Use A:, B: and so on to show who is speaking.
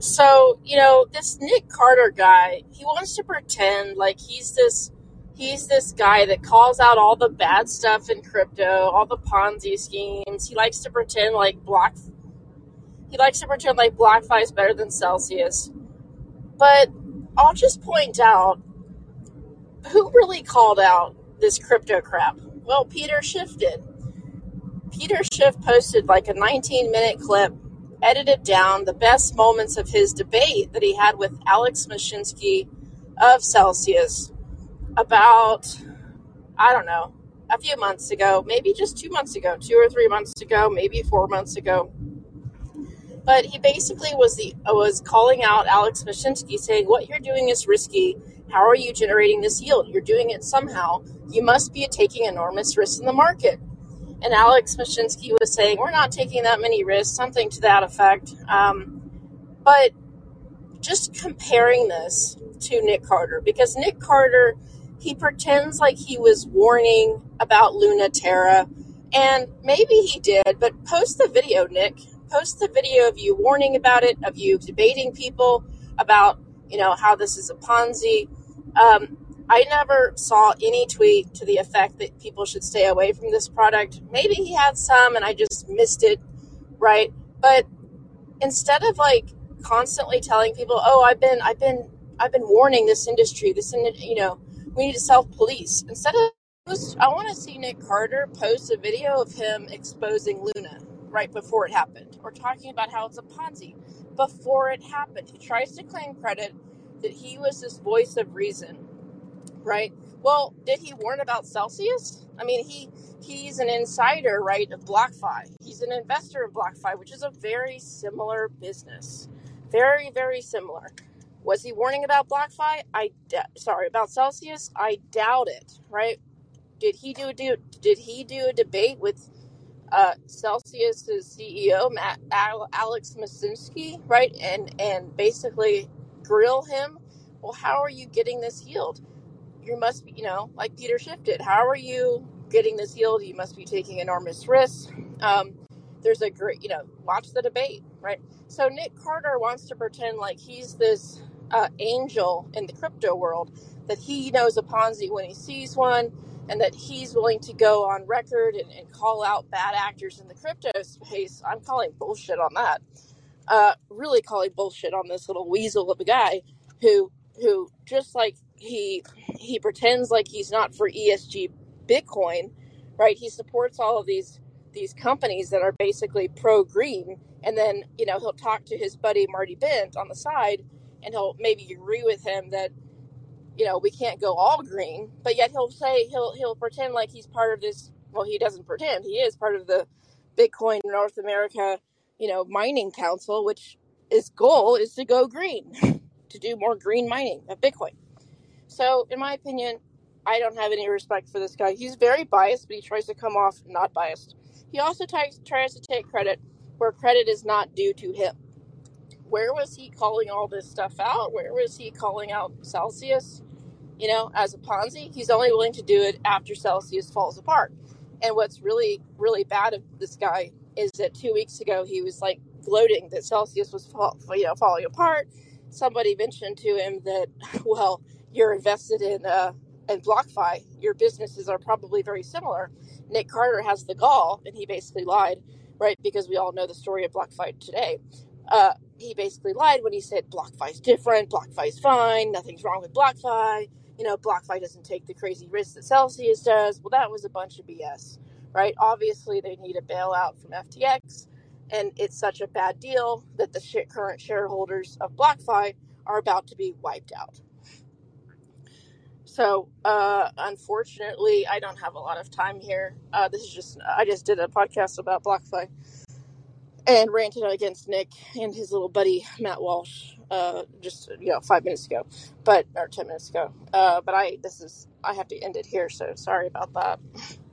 A: So, you know, this Nic Carter guy, he wants to pretend like he's this he's this guy that calls out all the bad stuff in crypto, all the Ponzi schemes. He likes to pretend like Block he likes to pretend like BlockFi is better than Celsius. But I'll just point out who really called out this crypto crap? Well, Peter Schiff did. Peter Schiff posted like a 19 minute clip, edited down the best moments of his debate that he had with Alex Mashinsky of Celsius about, I don't know, a few months ago, maybe just two months ago, two or three months ago, maybe four months ago. But he basically was the was calling out Alex Mashinsky, saying, "What you're doing is risky. How are you generating this yield? You're doing it somehow. You must be taking enormous risks in the market." And Alex Mashinsky was saying, "We're not taking that many risks," something to that effect. Um, but just comparing this to Nic Carter, because Nic Carter, he pretends like he was warning about Luna Terra, and maybe he did, but post the video, Nic post the video of you warning about it, of you debating people about, you know, how this is a Ponzi. Um, I never saw any tweet to the effect that people should stay away from this product. Maybe he had some and I just missed it, right? But instead of like constantly telling people, "Oh, I've been, I've been, I've been warning this industry. This, you know, we need to self police." Instead of I want to see Nic Carter post a video of him exposing Luna right before it happened, or talking about how it's a Ponzi before it happened. He tries to claim credit that he was this voice of reason, right? Well, did he warn about Celsius? I mean, he he's an insider, right, of BlockFi. He's an investor of BlockFi, which is a very similar business, very very similar. Was he warning about BlockFi? I sorry about Celsius. I doubt it. Right? Did he do do did he do a debate with uh, Celsius's CEO, Matt Alex Mashinsky, right, and and basically grill him. Well, how are you getting this yield? You must be, you know, like Peter Schiff did. How are you getting this yield? You must be taking enormous risks. Um, there's a great, you know, watch the debate, right? So Nic Carter wants to pretend like he's this uh, angel in the crypto world, that he knows a Ponzi when he sees one and that he's willing to go on record and, and call out bad actors in the crypto space. I'm calling bullshit on that. Uh, really calling bullshit on this little weasel of a guy who who just like he he pretends like he's not for ESG Bitcoin, right? He supports all of these these companies that are basically pro green, and then you know he'll talk to his buddy Marty Bent on the side, and he'll maybe agree with him that you know, we can't go all green, but yet he'll say he'll he'll pretend like he's part of this. Well, he doesn't pretend; he is part of the Bitcoin North America, you know, mining council, which its goal is to go green, to do more green mining of Bitcoin. So, in my opinion, I don't have any respect for this guy. He's very biased, but he tries to come off not biased. He also tries tries to take credit where credit is not due to him. Where was he calling all this stuff out? Where was he calling out Celsius? you know, as a Ponzi, he's only willing to do it after Celsius falls apart. And what's really, really bad of this guy is that two weeks ago he was like gloating that Celsius was, fall, you know, falling apart. Somebody mentioned to him that, well, you're invested in uh, BlockFi. Your businesses are probably very similar. Nic Carter has the gall, and he basically lied, right? Because we all know the story of BlockFi today. Uh, he basically lied when he said BlockFi is different, BlockFi is fine, nothing's wrong with BlockFi you know, BlockFi doesn't take the crazy risks that Celsius does. Well, that was a bunch of BS, right? Obviously, they need a bailout from FTX, and it's such a bad deal that the current shareholders of BlockFi are about to be wiped out. So, uh, unfortunately, I don't have a lot of time here. Uh, this is just, I just did a podcast about BlockFi and ranted against Nic and his little buddy Matt Walsh uh, just you know five minutes ago, but or ten minutes ago. Uh, but I this is I have to end it here, so sorry about that.